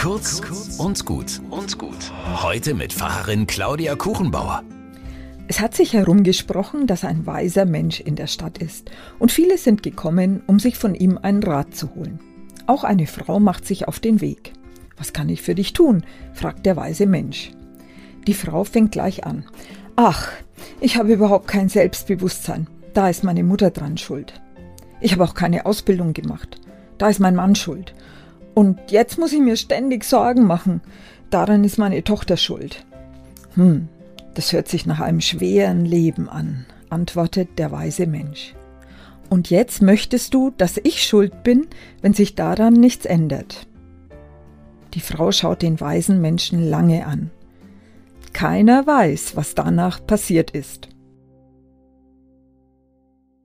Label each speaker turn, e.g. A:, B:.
A: Kurz und gut und gut. Heute mit Pfarrerin Claudia Kuchenbauer.
B: Es hat sich herumgesprochen, dass ein weiser Mensch in der Stadt ist, und viele sind gekommen, um sich von ihm einen Rat zu holen. Auch eine Frau macht sich auf den Weg. Was kann ich für dich tun? fragt der weise Mensch. Die Frau fängt gleich an. Ach, ich habe überhaupt kein Selbstbewusstsein. Da ist meine Mutter dran schuld. Ich habe auch keine Ausbildung gemacht. Da ist mein Mann schuld. Und jetzt muss ich mir ständig Sorgen machen. Daran ist meine Tochter schuld. Hm, das hört sich nach einem schweren Leben an, antwortet der weise Mensch. Und jetzt möchtest du, dass ich schuld bin, wenn sich daran nichts ändert. Die Frau schaut den weisen Menschen lange an. Keiner weiß, was danach passiert ist.